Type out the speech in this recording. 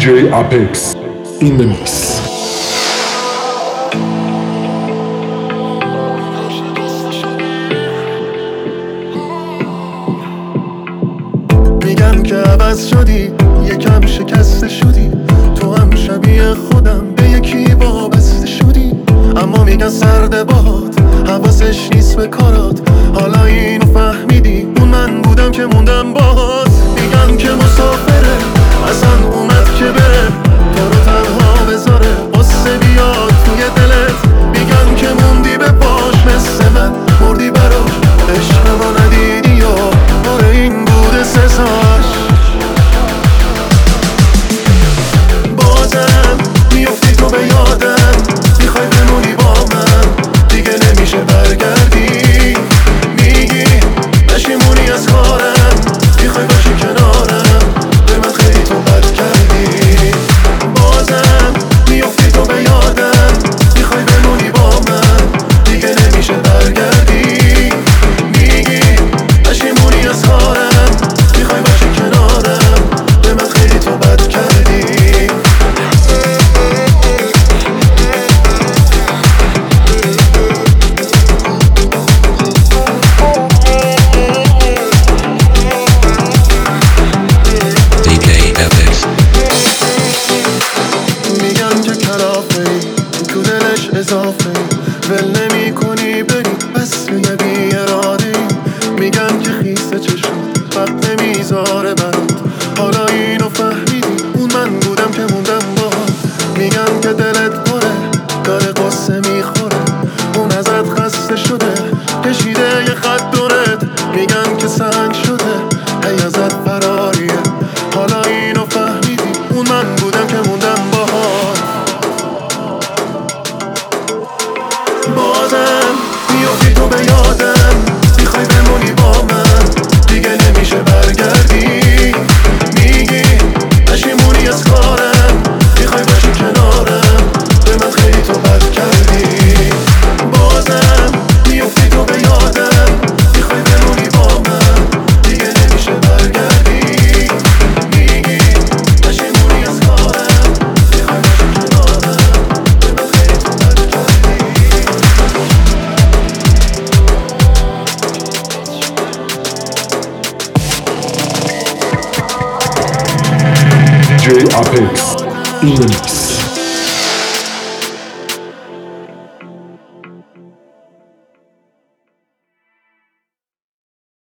DJ Apex in the mix. میگم که عوض شدی یکم شکسته شدی. تو هم شبیه خودم به یکی وابسته شدی. اما میگن سرده باد حواسش نیست به کارات. says all. is off بازم. میافی تو به یادم. می‌خوای بمونی با من. DJ Apex in.